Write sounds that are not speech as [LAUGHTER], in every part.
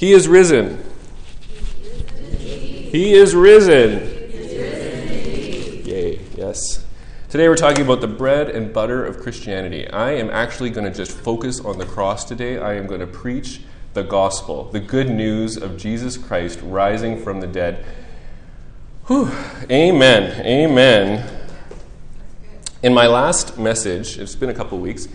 He is risen. He is risen. Yay, yes. Today we're talking about the bread and butter of Christianity. I am actually going to just focus on the cross today. I am going to preach the gospel, the good news of Jesus Christ rising from the dead. Whew. Amen. Amen. In my last message, it's been a couple weeks,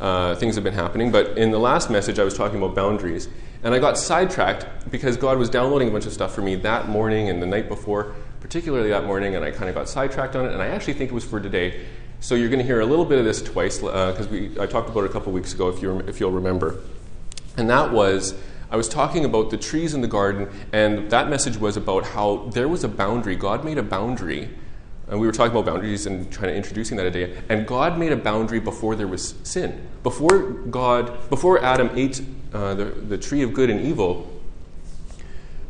uh, things have been happening, but in the last message, I was talking about boundaries. And I got sidetracked because God was downloading a bunch of stuff for me that morning and the night before, particularly that morning, and I kind of got sidetracked on it. And I actually think it was for today. So you're going to hear a little bit of this twice because uh, I talked about it a couple weeks ago, if, you if you'll remember. And that was I was talking about the trees in the garden, and that message was about how there was a boundary. God made a boundary and we were talking about boundaries and trying to introducing that idea. And God made a boundary before there was sin. Before God, before Adam ate uh, the, the tree of good and evil,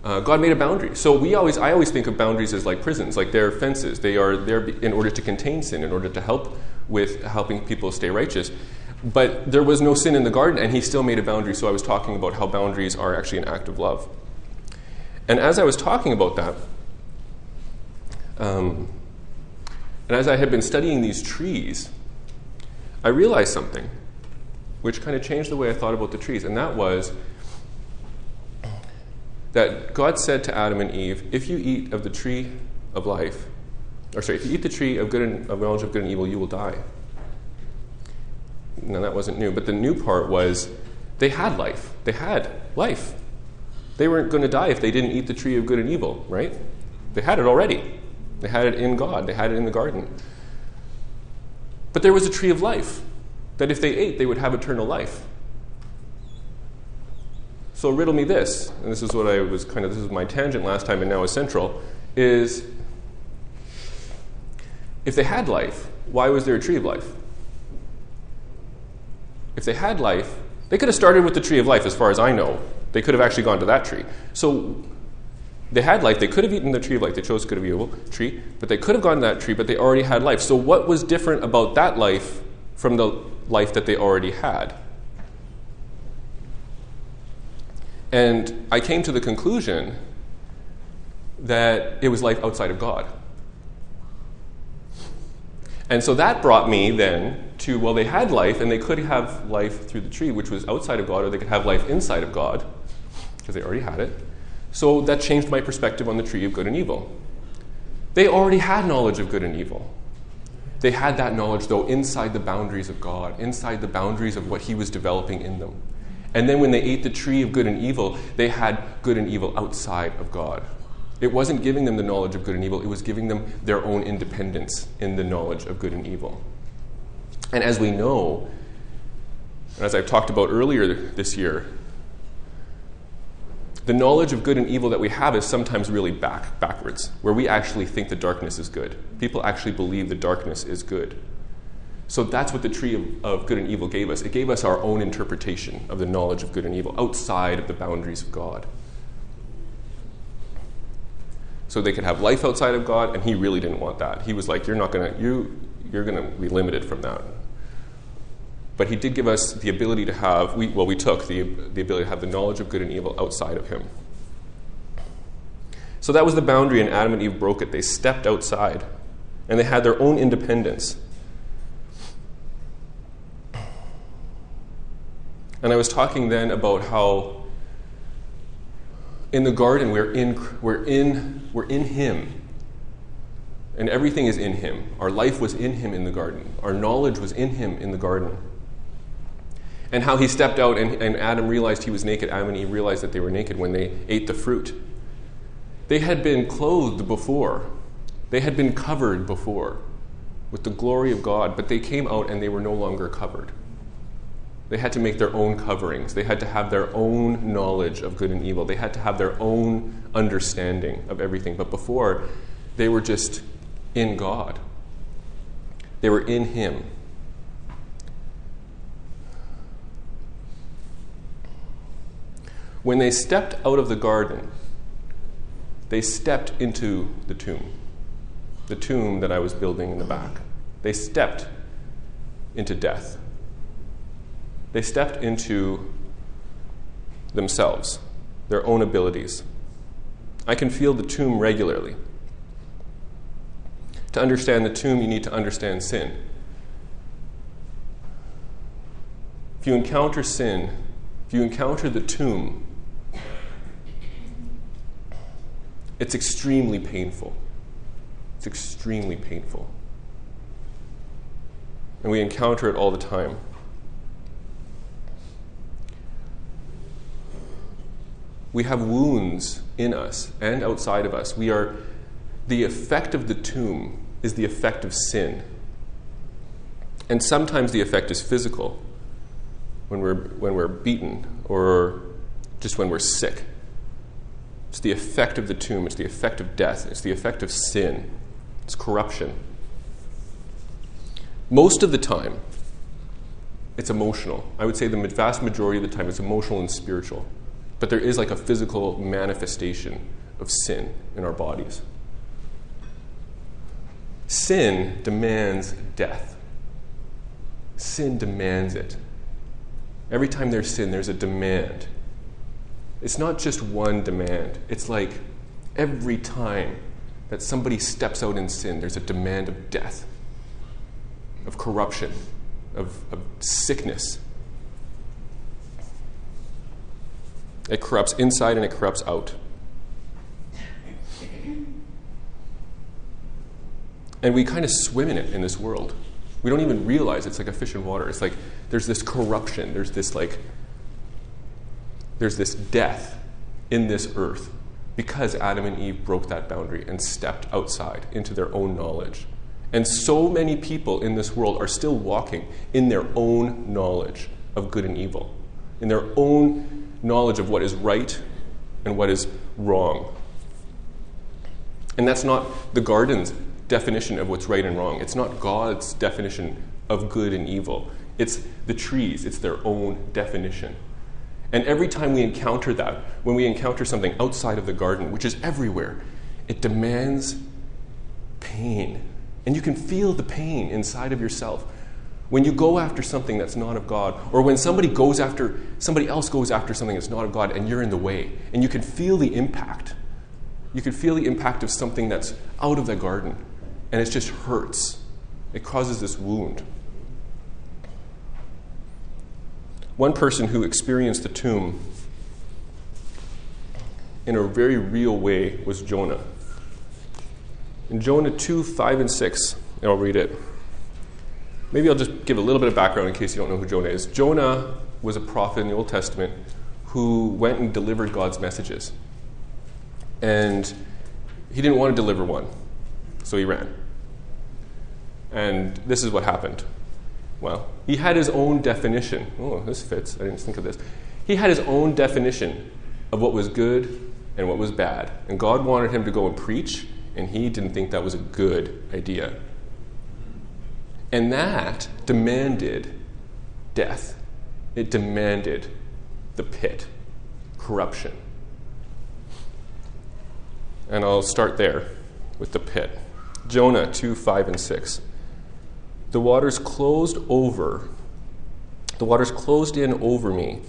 uh, God made a boundary. So we always, I always think of boundaries as like prisons, like they're fences. They are there in order to contain sin, in order to help with helping people stay righteous. But there was no sin in the garden, and He still made a boundary. So I was talking about how boundaries are actually an act of love. And as I was talking about that, um, and as I had been studying these trees, I realized something which kind of changed the way I thought about the trees, and that was that God said to Adam and Eve, If you eat of the tree of life, or sorry, if you eat the tree of, good and, of knowledge of good and evil, you will die. Now, that wasn't new, but the new part was they had life. They had life. They weren't going to die if they didn't eat the tree of good and evil, right? They had it already. They had it in God, they had it in the garden. But there was a tree of life that if they ate, they would have eternal life. So riddle me this, and this is what I was kind of this is my tangent last time and now is central, is if they had life, why was there a tree of life? If they had life, they could have started with the tree of life as far as I know. They could have actually gone to that tree. So they had life. They could have eaten the tree of life. They chose good of evil tree, but they could have gone to that tree, but they already had life. So what was different about that life from the life that they already had? And I came to the conclusion that it was life outside of God. And so that brought me then to well, they had life and they could have life through the tree, which was outside of God, or they could have life inside of God, because they already had it. So that changed my perspective on the tree of good and evil. They already had knowledge of good and evil. They had that knowledge, though, inside the boundaries of God, inside the boundaries of what He was developing in them. And then when they ate the tree of good and evil, they had good and evil outside of God. It wasn't giving them the knowledge of good and evil, it was giving them their own independence in the knowledge of good and evil. And as we know, and as I've talked about earlier this year, the knowledge of good and evil that we have is sometimes really back backwards, where we actually think the darkness is good. People actually believe the darkness is good. So that's what the tree of, of, good and evil gave us. It gave us our own interpretation of the knowledge of good and evil outside of the boundaries of God. So they could have life outside of God, and he really didn't want that. He was like, You're not gonna you you're gonna be limited from that. But he did give us the ability to have, we, well, we took the, the ability to have the knowledge of good and evil outside of him. So that was the boundary, and Adam and Eve broke it. They stepped outside, and they had their own independence. And I was talking then about how in the garden we're in, we're in, we're in Him. And everything is in Him. Our life was in Him in the garden, our knowledge was in Him in the garden and how he stepped out and, and Adam realized he was naked. Adam and Eve realized that they were naked when they ate the fruit. They had been clothed before, they had been covered before with the glory of God, but they came out and they were no longer covered. They had to make their own coverings. They had to have their own knowledge of good and evil. They had to have their own understanding of everything. But before, they were just in God, they were in Him. When they stepped out of the garden, they stepped into the tomb, the tomb that I was building in the back. They stepped into death. They stepped into themselves, their own abilities. I can feel the tomb regularly. To understand the tomb, you need to understand sin. If you encounter sin, if you encounter the tomb, it's extremely painful. It's extremely painful. And we encounter it all the time. We have wounds in us and outside of us. We are the effect of the tomb is the effect of sin. And sometimes the effect is physical when we're, when we're beaten or just when we're sick. It's the effect of the tomb, it's the effect of death, it's the effect of sin, it's corruption. Most of the time, it's emotional. I would say the vast majority of the time, it's emotional and spiritual. But there is like a physical manifestation of sin in our bodies. Sin demands death. Sin demands it. Every time there's sin, there's a demand. It's not just one demand, it's like every time that somebody steps out in sin, there's a demand of death, of corruption, of, of sickness. It corrupts inside and it corrupts out. And we kind of swim in it in this world. We don't even realize it's like a fish in water. It's like there's this corruption, there's this like there's this death in this earth because Adam and Eve broke that boundary and stepped outside into their own knowledge. And so many people in this world are still walking in their own knowledge of good and evil, in their own knowledge of what is right and what is wrong. And that's not the garden's definition of what's right and wrong. It's not God's definition of good and evil. It's the trees, it's their own definition. And every time we encounter that, when we encounter something outside of the garden, which is everywhere, it demands pain. And you can feel the pain inside of yourself. When you go after something that's not of God, or when somebody goes after somebody else goes after something that's not of God and you're in the way, and you can feel the impact. You can feel the impact of something that's out of the garden and it just hurts. It causes this wound. One person who experienced the tomb in a very real way was Jonah. In Jonah 2 5 and 6, and I'll read it. Maybe I'll just give a little bit of background in case you don't know who Jonah is. Jonah was a prophet in the Old Testament who went and delivered God's messages. And he didn't want to deliver one, so he ran. And this is what happened. Well, he had his own definition. Oh, this fits. I didn't think of this. He had his own definition of what was good and what was bad. And God wanted him to go and preach, and he didn't think that was a good idea. And that demanded death. It demanded the pit, corruption. And I'll start there with the pit. Jonah 2 5 and 6. The waters closed over, the waters closed in over me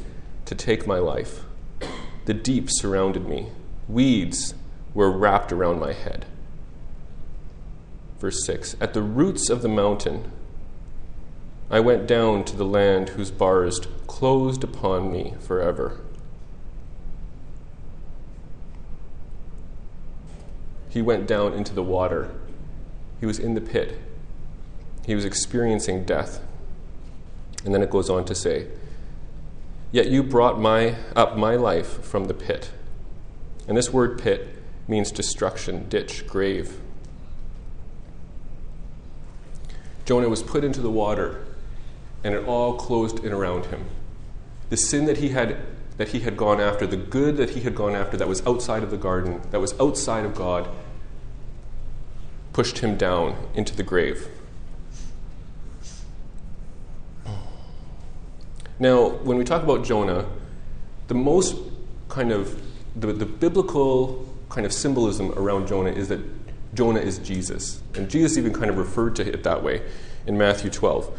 to take my life. The deep surrounded me. Weeds were wrapped around my head. Verse 6 At the roots of the mountain, I went down to the land whose bars closed upon me forever. He went down into the water. He was in the pit. He was experiencing death. And then it goes on to say, Yet you brought my, up my life from the pit. And this word pit means destruction, ditch, grave. Jonah was put into the water, and it all closed in around him. The sin that he had that he had gone after, the good that he had gone after that was outside of the garden, that was outside of God, pushed him down into the grave. Now, when we talk about Jonah, the most kind of the, the biblical kind of symbolism around Jonah is that Jonah is Jesus. And Jesus even kind of referred to it that way in Matthew 12,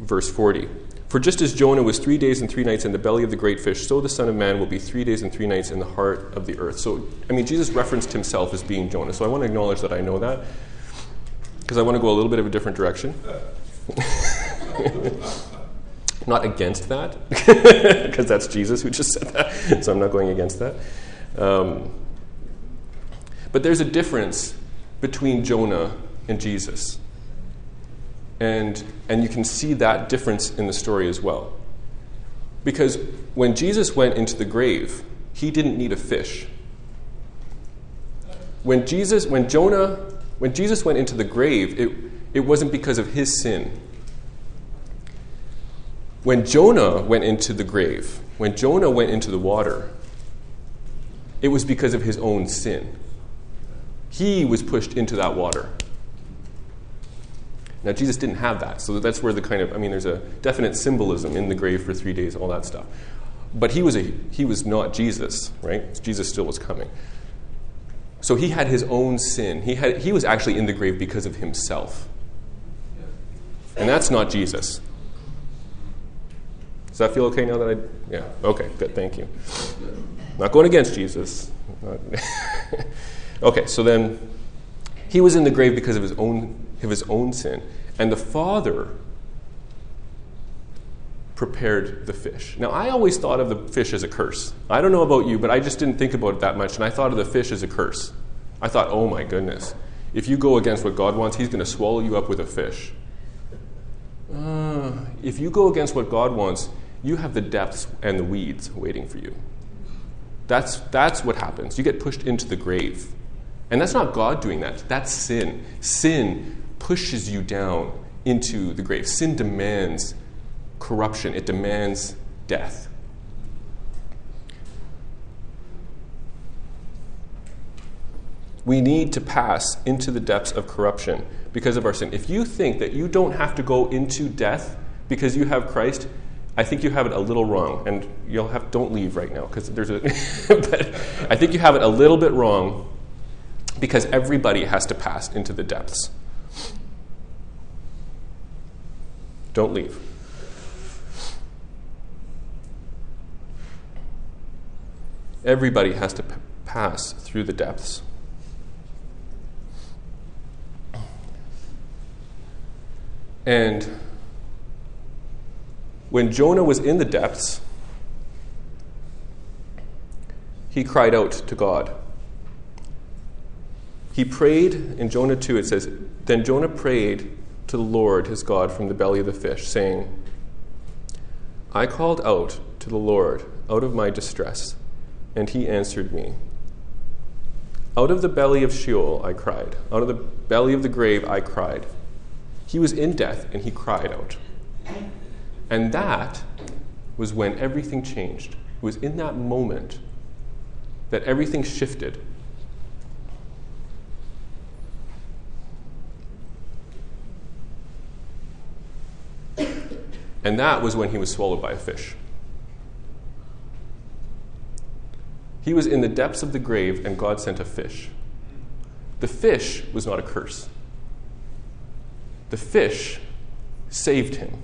verse 40. For just as Jonah was three days and three nights in the belly of the great fish, so the Son of Man will be three days and three nights in the heart of the earth. So, I mean, Jesus referenced himself as being Jonah. So I want to acknowledge that I know that because I want to go a little bit of a different direction. [LAUGHS] not against that, [LAUGHS] because that's Jesus who just said that. So I'm not going against that. Um, but there's a difference between Jonah and Jesus. And, and you can see that difference in the story as well. Because when Jesus went into the grave, he didn't need a fish. When Jesus, when Jonah, when Jesus went into the grave, it, it wasn't because of his sin. When Jonah went into the grave, when Jonah went into the water, it was because of his own sin. He was pushed into that water. Now, Jesus didn't have that, so that's where the kind of, I mean, there's a definite symbolism in the grave for three days, all that stuff. But he was, a, he was not Jesus, right? Jesus still was coming. So he had his own sin. He, had, he was actually in the grave because of himself. And that's not Jesus. Does that feel okay now that I. Yeah, okay, good, thank you. Not going against Jesus. [LAUGHS] okay, so then he was in the grave because of his own of his own sin. And the Father prepared the fish. Now, I always thought of the fish as a curse. I don't know about you, but I just didn't think about it that much, and I thought of the fish as a curse. I thought, oh my goodness, if you go against what God wants, He's going to swallow you up with a fish. Uh, if you go against what God wants, you have the depths and the weeds waiting for you. That's, that's what happens. You get pushed into the grave. And that's not God doing that, that's sin. Sin pushes you down into the grave. Sin demands corruption, it demands death. We need to pass into the depths of corruption because of our sin. If you think that you don't have to go into death because you have Christ, I think you have it a little wrong, and you'll have don't leave right now because there's a. [LAUGHS] but I think you have it a little bit wrong because everybody has to pass into the depths. Don't leave. Everybody has to p- pass through the depths. And when Jonah was in the depths, he cried out to God. He prayed in Jonah 2, it says, Then Jonah prayed to the Lord his God from the belly of the fish, saying, I called out to the Lord out of my distress, and he answered me. Out of the belly of Sheol I cried, out of the belly of the grave I cried. He was in death, and he cried out. And that was when everything changed. It was in that moment that everything shifted And that was when he was swallowed by a fish. He was in the depths of the grave, and God sent a fish. The fish was not a curse, the fish saved him.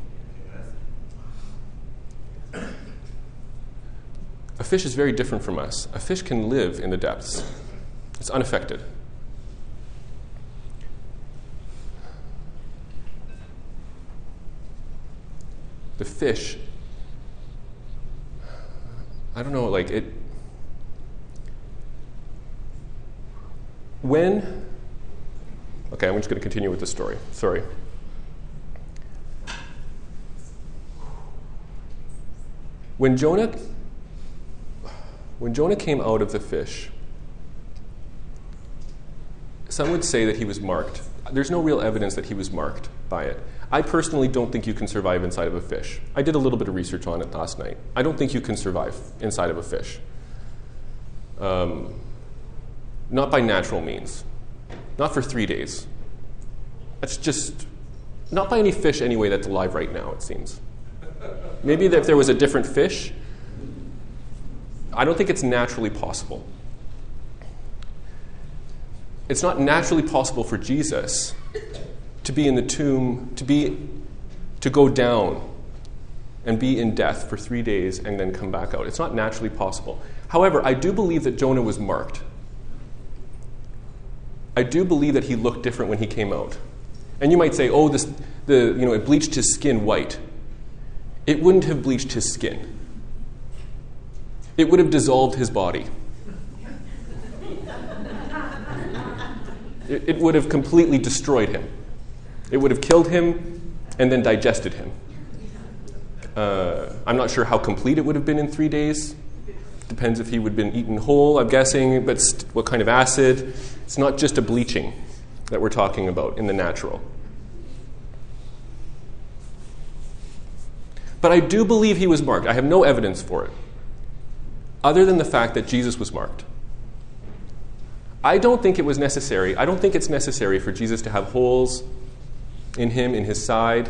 A fish is very different from us. A fish can live in the depths, it's unaffected. the fish, I don't know, like it. When, okay, I'm just going to continue with the story. Sorry. When Jonah, when Jonah came out of the fish, some would say that he was marked. There's no real evidence that he was marked by it. I personally don't think you can survive inside of a fish. I did a little bit of research on it last night. I don't think you can survive inside of a fish. Um, not by natural means, not for three days. That's just not by any fish anyway that's alive right now, it seems. Maybe if there was a different fish, I don't think it's naturally possible. It's not naturally possible for Jesus to be in the tomb, to be to go down and be in death for three days and then come back out. It's not naturally possible. However, I do believe that Jonah was marked. I do believe that he looked different when he came out. And you might say, oh, this, the, you know, it bleached his skin white. It wouldn't have bleached his skin. It would have dissolved his body. it, would have completely destroyed him. It would have killed him and then digested him. Uh, I'm not sure how complete it would have been in three days. Depends if he would have been eaten whole, I'm guessing, but what kind of acid. It's not just a bleaching that we're talking about in the natural. But I do believe he was marked. I have no evidence for it, other than the fact that Jesus was marked. I don't think it was necessary. I don't think it's necessary for Jesus to have holes in him, in his side.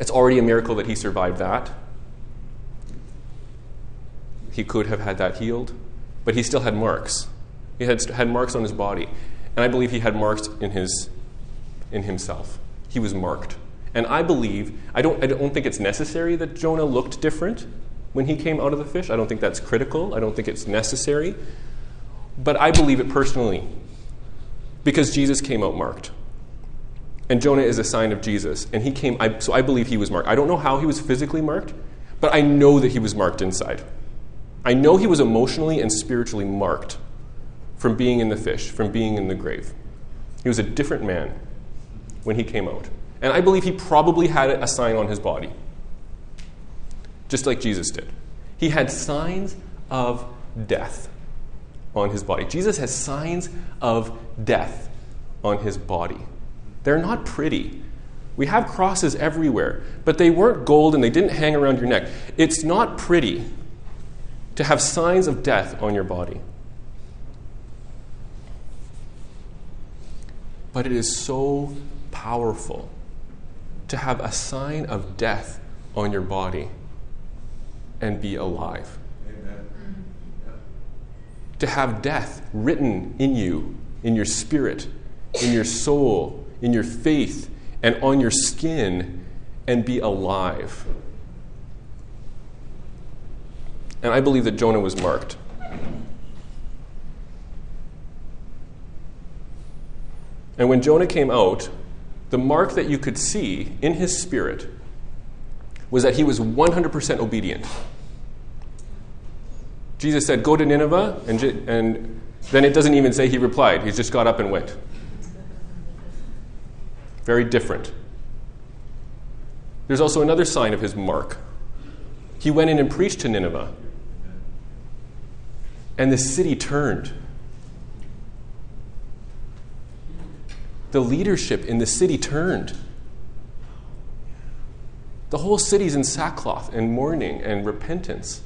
It's already a miracle that he survived that. He could have had that healed, but he still had marks. He had, had marks on his body. And I believe he had marks in, his, in himself. He was marked. And I believe, I don't, I don't think it's necessary that Jonah looked different when he came out of the fish. I don't think that's critical. I don't think it's necessary. But I believe it personally because Jesus came out marked. And Jonah is a sign of Jesus. And he came, I, so I believe he was marked. I don't know how he was physically marked, but I know that he was marked inside. I know he was emotionally and spiritually marked from being in the fish, from being in the grave. He was a different man when he came out. And I believe he probably had a sign on his body, just like Jesus did. He had signs of death on his body. Jesus has signs of death on his body. They're not pretty. We have crosses everywhere, but they weren't gold and they didn't hang around your neck. It's not pretty to have signs of death on your body. But it is so powerful to have a sign of death on your body and be alive. Amen. To have death written in you, in your spirit, in your soul, in your faith, and on your skin, and be alive. And I believe that Jonah was marked. And when Jonah came out, the mark that you could see in his spirit was that he was 100% obedient. Jesus said, Go to Nineveh, and, and then it doesn't even say he replied. He just got up and went. Very different. There's also another sign of his mark. He went in and preached to Nineveh, and the city turned. the leadership in the city turned. The whole city's in sackcloth and mourning and repentance.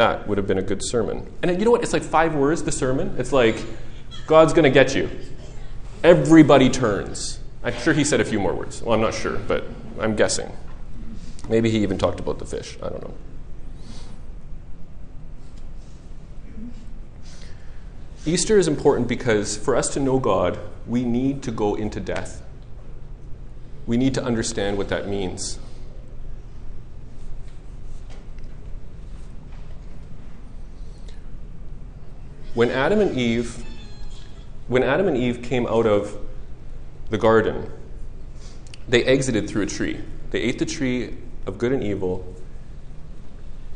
That would have been a good sermon. And you know what? It's like five words, the sermon. It's like, God's going to get you. Everybody turns. I'm sure he said a few more words. Well, I'm not sure, but I'm guessing. Maybe he even talked about the fish. I don't know. Easter is important because for us to know God, we need to go into death. We need to understand what that means. When Adam and Eve when Adam and Eve came out of the garden, they exited through a tree. They ate the tree of good and evil,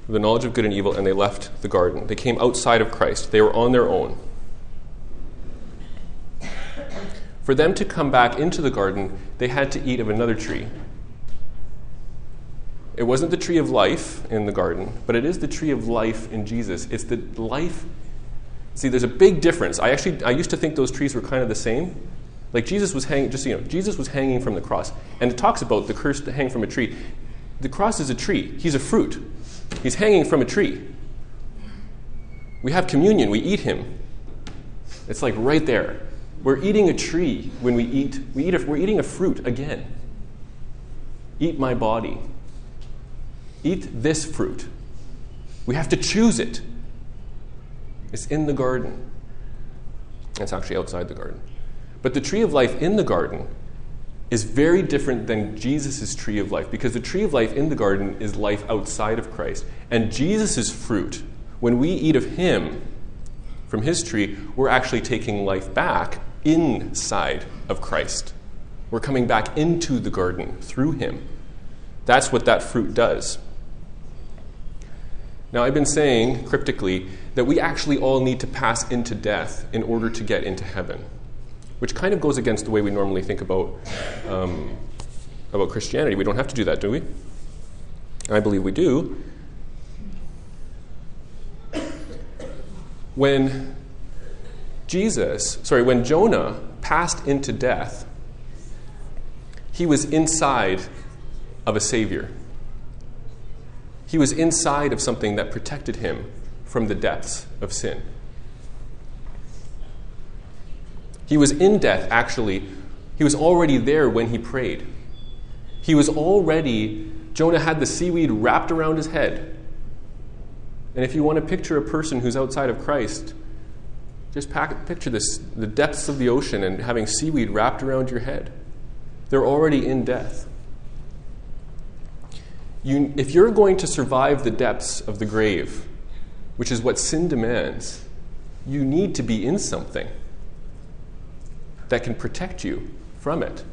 the knowledge of good and evil, and they left the garden. They came outside of Christ. They were on their own. For them to come back into the garden, they had to eat of another tree. It wasn't the tree of life in the garden, but it is the tree of life in Jesus. It's the life. See, there's a big difference. I actually I used to think those trees were kind of the same. Like Jesus was hanging, just you know, Jesus was hanging from the cross, and it talks about the curse to hang from a tree. The cross is a tree. He's a fruit. He's hanging from a tree. We have communion. We eat him. It's like right there. We're eating a tree when we eat, we eat a, we're eating a fruit again. Eat my body. Eat this fruit. We have to choose it. It's in the garden. It's actually outside the garden. But the tree of life in the garden is very different than Jesus' tree of life because the tree of life in the garden is life outside of Christ. And Jesus' fruit, when we eat of Him from His tree, we're actually taking life back inside of Christ. We're coming back into the garden through Him. That's what that fruit does. Now, I've been saying cryptically that we actually all need to pass into death in order to get into heaven, which kind of goes against the way we normally think about, um, about Christianity. We don't have to do that, do we? I believe we do. When Jesus, sorry, when Jonah passed into death, he was inside of a Savior. He was inside of something that protected him from the depths of sin. He was in death, actually. He was already there when he prayed. He was already, Jonah had the seaweed wrapped around his head. And if you want to picture a person who's outside of Christ, just pack, picture this the depths of the ocean and having seaweed wrapped around your head. They're already in death. You, if you're going to survive the depths of the grave, which is what sin demands, you need to be in something that can protect you from it.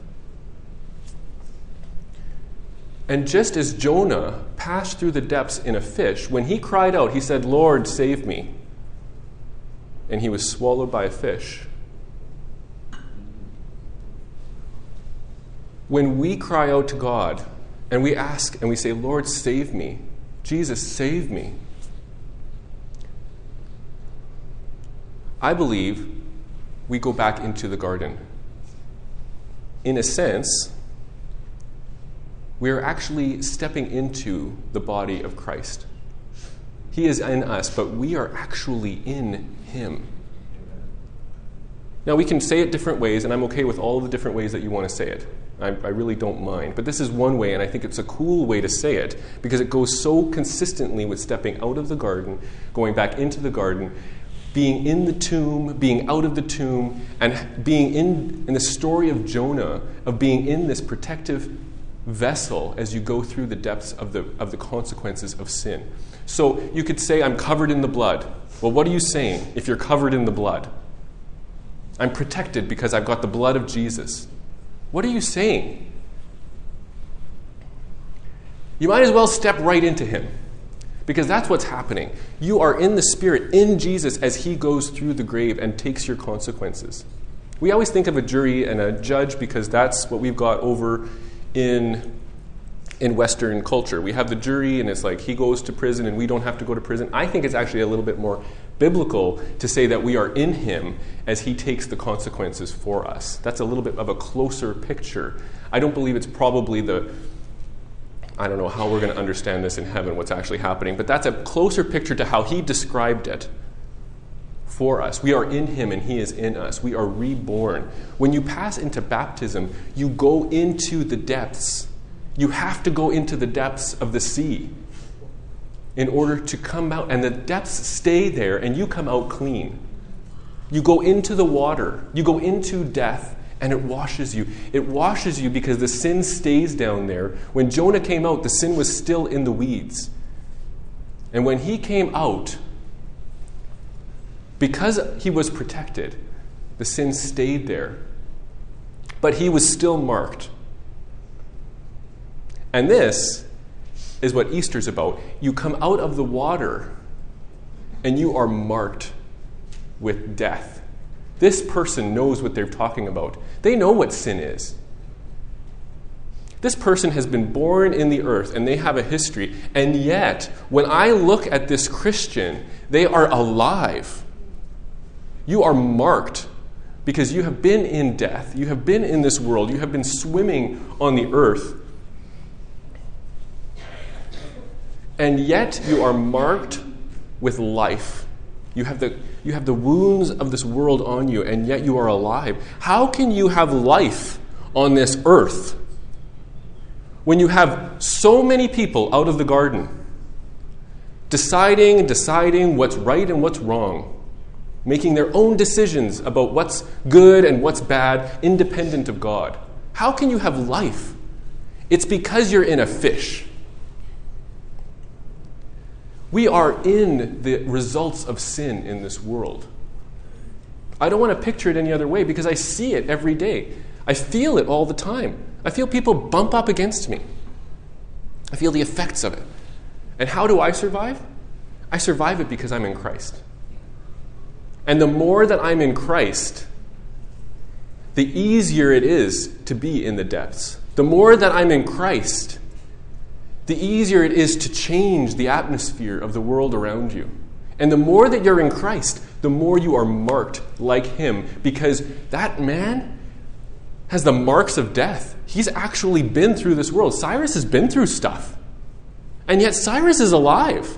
And just as Jonah passed through the depths in a fish, when he cried out, he said, Lord, save me. And he was swallowed by a fish. When we cry out to God, and we ask and we say, Lord, save me. Jesus, save me. I believe we go back into the garden. In a sense, we are actually stepping into the body of Christ. He is in us, but we are actually in Him. Now, we can say it different ways, and I'm okay with all the different ways that you want to say it. I, I, really don't mind. But this is one way, and I think it's a cool way to say it because it goes so consistently with stepping out of the garden, going back into the garden, being in the tomb, being out of the tomb, and being in, in the story of Jonah, of being in this protective vessel as you go through the depths of the, of the consequences of sin. So you could say, I'm covered in the blood. Well, what are you saying if you're covered in the blood? I'm protected because I've got the blood of Jesus. What are you saying? You might as well step right into him because that's what's happening. You are in the Spirit, in Jesus, as he goes through the grave and takes your consequences. We always think of a jury and a judge because that's what we've got over in in Western culture. We have the jury, and it's like he goes to prison and we don't have to go to prison. I think it's actually a little bit more biblical to say that we are in him as he takes the consequences for us. That's a little bit of a closer picture. I don't believe it's probably the I don't know how we're going to understand this in heaven, what's actually happening, but that's a closer picture to how he described it for us. We are in him and he is in us. We are reborn. When you pass into baptism, you go into the depths. You have to go into the depths of the sea in order to come out, and the depths stay there, and you come out clean. You go into the water, you go into death, and it washes you. It washes you because the sin stays down there. When Jonah came out, the sin was still in the weeds. And when he came out, because he was protected, the sin stayed there. But he was still marked. And this is what Easter's about. You come out of the water and you are marked with death. This person knows what they're talking about. They know what sin is. This person has been born in the earth and they have a history. And yet, when I look at this Christian, they are alive. You are marked because you have been in death. You have been in this world. You have been swimming on the earth. and yet you are marked with life. You have, the, you have the wounds of this world on you, and yet you are alive. How can you have life on this earth when you have so many people out of the garden deciding deciding what's right and what's wrong? making their own decisions about what's good and what's bad, independent of God. How can you have life? It's because you're in a fish. We are in the results of sin in this world. I don't want to picture it any other way because I see it every day. I feel it all the time. I feel people bump up against me. I feel the effects of it. And how do I survive? I survive it because I'm in Christ. And the more that I'm in Christ, the easier it is to be in the depths. The more that I'm in Christ, the easier it is to change the atmosphere of the world around you. And the more that you're in Christ, the more you are marked like Him, because that man has the marks of death. He's actually been through this world. Cyrus has been through stuff. And yet, Cyrus is alive.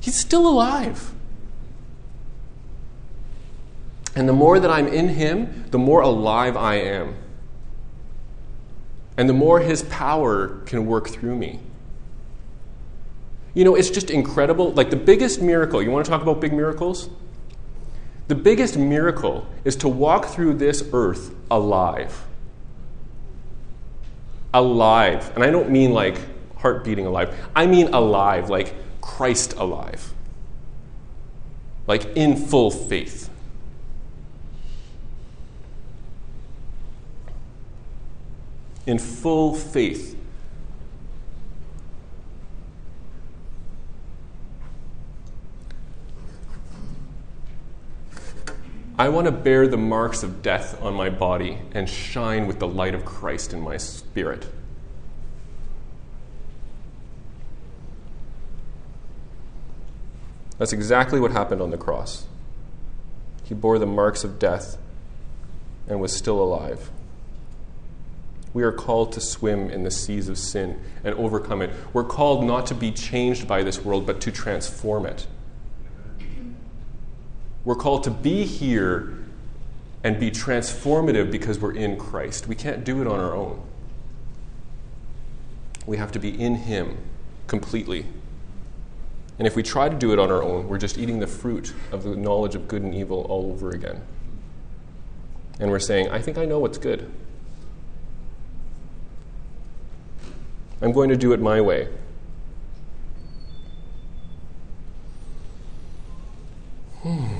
He's still alive. And the more that I'm in Him, the more alive I am. And the more His power can work through me. You know, it's just incredible. Like the biggest miracle, you want to talk about big miracles? The biggest miracle is to walk through this earth alive. Alive. And I don't mean like heart beating alive, I mean alive, like Christ alive. Like in full faith. In full faith I want to bear the marks of death on my body and shine with the light of Christ in my spirit. That's exactly what happened on the cross. He bore the marks of death and was still alive. We are called to swim in the seas of sin and overcome it. We're called not to be changed by this world, but to transform it. We're called to be here and be transformative because we're in Christ. We can't do it on our own. We have to be in Him completely. And if we try to do it on our own, we're just eating the fruit of the knowledge of good and evil all over again. And we're saying, I think I know what's good. I'm going to do it my way. Hmm.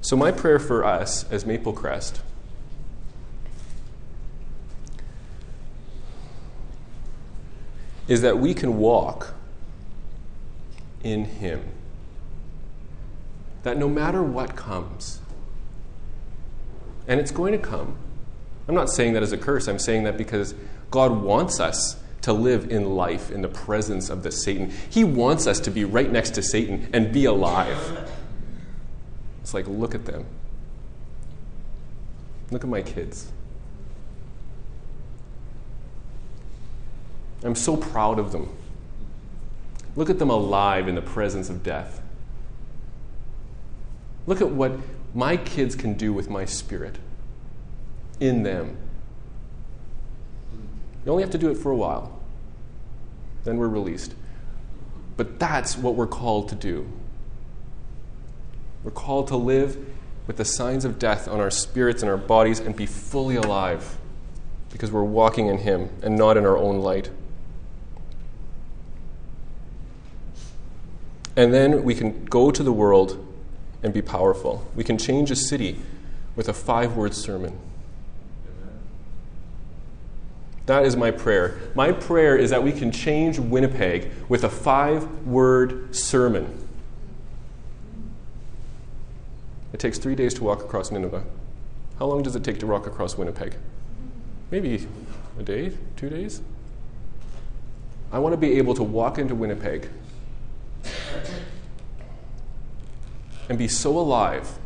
So, my prayer for us as Maple Crest is that we can walk in Him. That no matter what comes, and it's going to come, I'm not saying that as a curse, I'm saying that because God wants us to live in life in the presence of the Satan. He wants us to be right next to Satan and be alive. It's like, look at them. Look at my kids. I'm so proud of them. Look at them alive in the presence of death. Look at what my kids can do with my spirit in them. You only have to do it for a while, then we're released. But that's what we're called to do. We're called to live with the signs of death on our spirits and our bodies and be fully alive because we're walking in Him and not in our own light. And then we can go to the world and be powerful. We can change a city with a five word sermon. That is my prayer. My prayer is that we can change Winnipeg with a five word sermon. It takes three days to walk across Nineveh. How long does it take to walk across Winnipeg? Maybe a day, two days? I want to be able to walk into Winnipeg and be so alive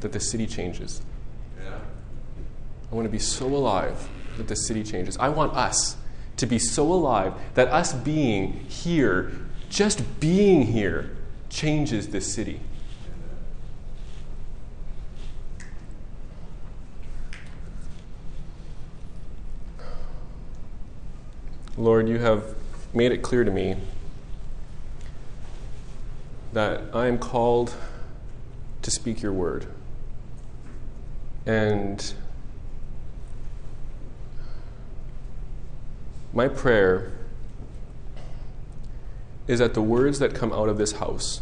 that the city changes. I want to be so alive that the city changes. I want us to be so alive that us being here, just being here, changes this city. Lord, you have made it clear to me that I am called to speak your word. And my prayer is that the words that come out of this house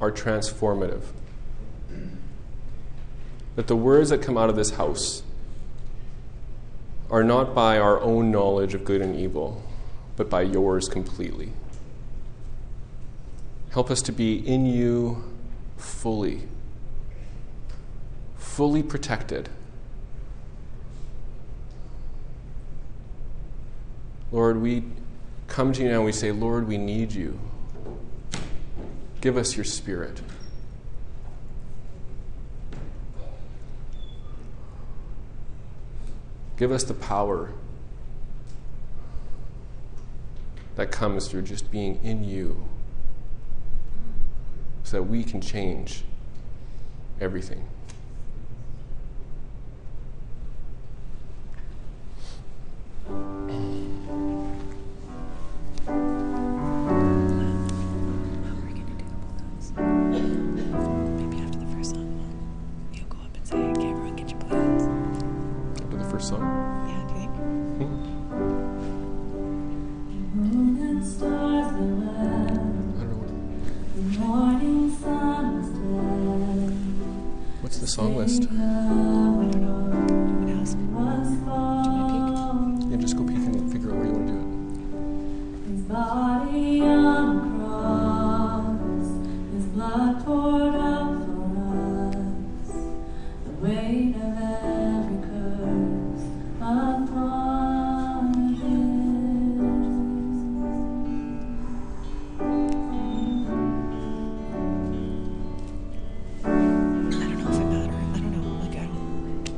are transformative. That the words that come out of this house are not by our own knowledge of good and evil, but by yours completely. Help us to be in you fully, fully protected. Lord, we come to you now and we say, Lord, we need you. Give us your spirit. Give us the power that comes through just being in you so that we can change everything.